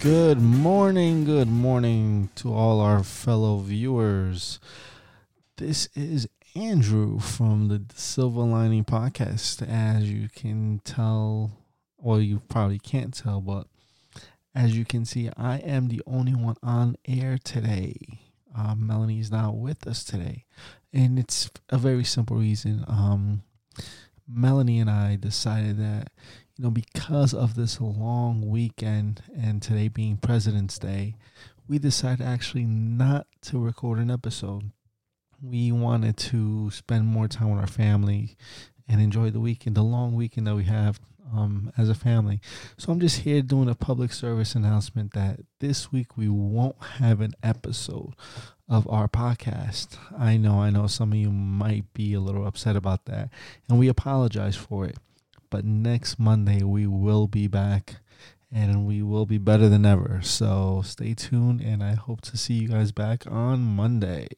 Good morning, good morning to all our fellow viewers. This is Andrew from the Silver Lining Podcast. As you can tell, well, you probably can't tell, but as you can see, I am the only one on air today. Uh, Melanie is not with us today, and it's a very simple reason. Um, Melanie and I decided that you know, because of this long weekend and today being President's Day, we decided actually not to record an episode. We wanted to spend more time with our family and enjoy the weekend, the long weekend that we have um, as a family. So I'm just here doing a public service announcement that this week we won't have an episode of our podcast. I know, I know some of you might be a little upset about that, and we apologize for it. But next Monday, we will be back and we will be better than ever. So stay tuned, and I hope to see you guys back on Monday.